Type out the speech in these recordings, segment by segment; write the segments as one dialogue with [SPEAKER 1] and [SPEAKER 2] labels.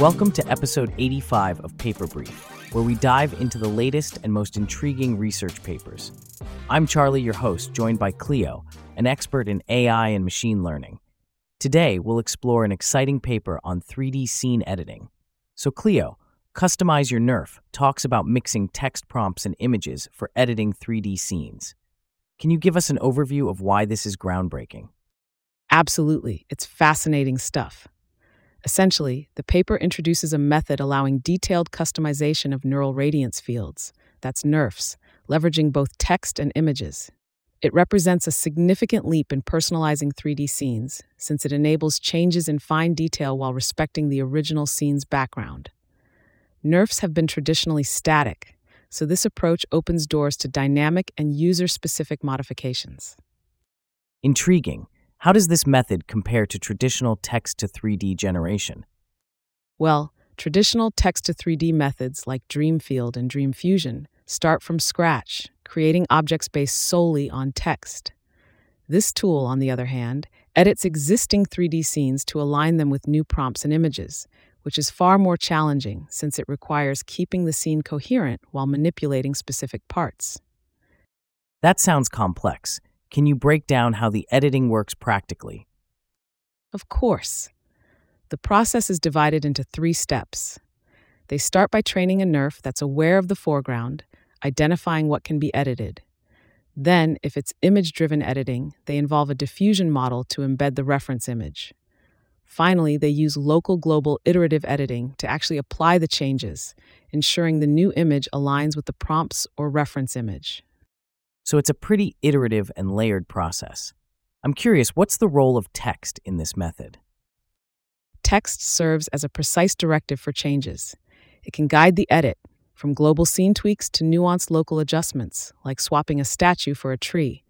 [SPEAKER 1] Welcome to episode 85 of Paper Brief, where we dive into the latest and most intriguing research papers. I'm Charlie, your host, joined by Cleo, an expert in AI and machine learning. Today, we'll explore an exciting paper on 3D scene editing. So, Cleo, Customize Your NeRF talks about mixing text prompts and images for editing 3D scenes. Can you give us an overview of why this is groundbreaking?
[SPEAKER 2] Absolutely. It's fascinating stuff. Essentially, the paper introduces a method allowing detailed customization of neural radiance fields, that's NeRFs, leveraging both text and images. It represents a significant leap in personalizing 3D scenes, since it enables changes in fine detail while respecting the original scene's background. NeRFs have been traditionally static, so this approach opens doors to dynamic and user specific modifications.
[SPEAKER 1] Intriguing. How does this method compare to traditional text to 3D generation?
[SPEAKER 2] Well, traditional text to 3D methods like Dreamfield and DreamFusion start from scratch, creating objects based solely on text. This tool, on the other hand, edits existing 3D scenes to align them with new prompts and images, which is far more challenging since it requires keeping the scene coherent while manipulating specific parts.
[SPEAKER 1] That sounds complex. Can you break down how the editing works practically?
[SPEAKER 2] Of course. The process is divided into three steps. They start by training a NeRF that's aware of the foreground, identifying what can be edited. Then, if it's image driven editing, they involve a diffusion model to embed the reference image. Finally, they use local global iterative editing to actually apply the changes, ensuring the new image aligns with the prompts or reference image.
[SPEAKER 1] So it's a pretty iterative and layered process. I'm curious, what's the role of text in this method?
[SPEAKER 2] Text serves as a precise directive for changes. It can guide the edit, from global scene tweaks to nuanced local adjustments, like swapping a statue for a tree.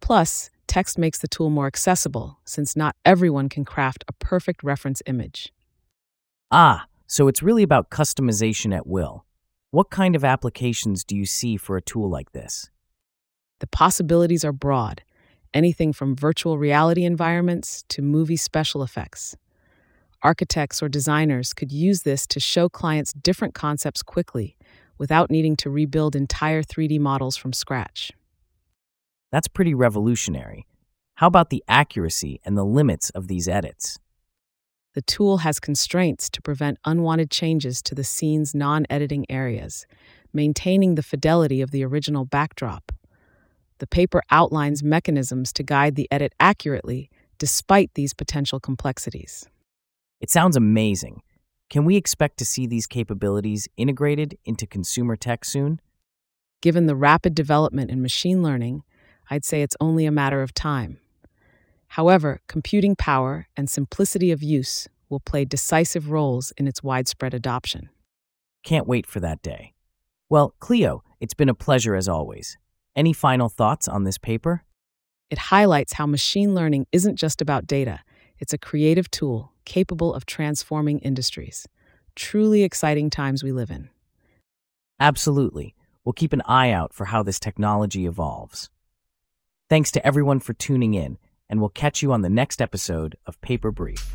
[SPEAKER 2] Plus, text makes the tool more accessible, since not everyone can craft a perfect reference image.
[SPEAKER 1] Ah, so it's really about customization at will. What kind of applications do you see for a tool like this?
[SPEAKER 2] The possibilities are broad anything from virtual reality environments to movie special effects. Architects or designers could use this to show clients different concepts quickly without needing to rebuild entire 3D models from scratch.
[SPEAKER 1] That's pretty revolutionary. How about the accuracy and the limits of these edits?
[SPEAKER 2] The tool has constraints to prevent unwanted changes to the scene's non editing areas, maintaining the fidelity of the original backdrop. The paper outlines mechanisms to guide the edit accurately despite these potential complexities.
[SPEAKER 1] It sounds amazing. Can we expect to see these capabilities integrated into consumer tech soon?
[SPEAKER 2] Given the rapid development in machine learning, I'd say it's only a matter of time. However, computing power and simplicity of use will play decisive roles in its widespread adoption.
[SPEAKER 1] Can't wait for that day. Well, Cleo, it's been a pleasure as always. Any final thoughts on this paper?
[SPEAKER 2] It highlights how machine learning isn't just about data, it's a creative tool capable of transforming industries. Truly exciting times we live in.
[SPEAKER 1] Absolutely. We'll keep an eye out for how this technology evolves. Thanks to everyone for tuning in, and we'll catch you on the next episode of Paper Brief.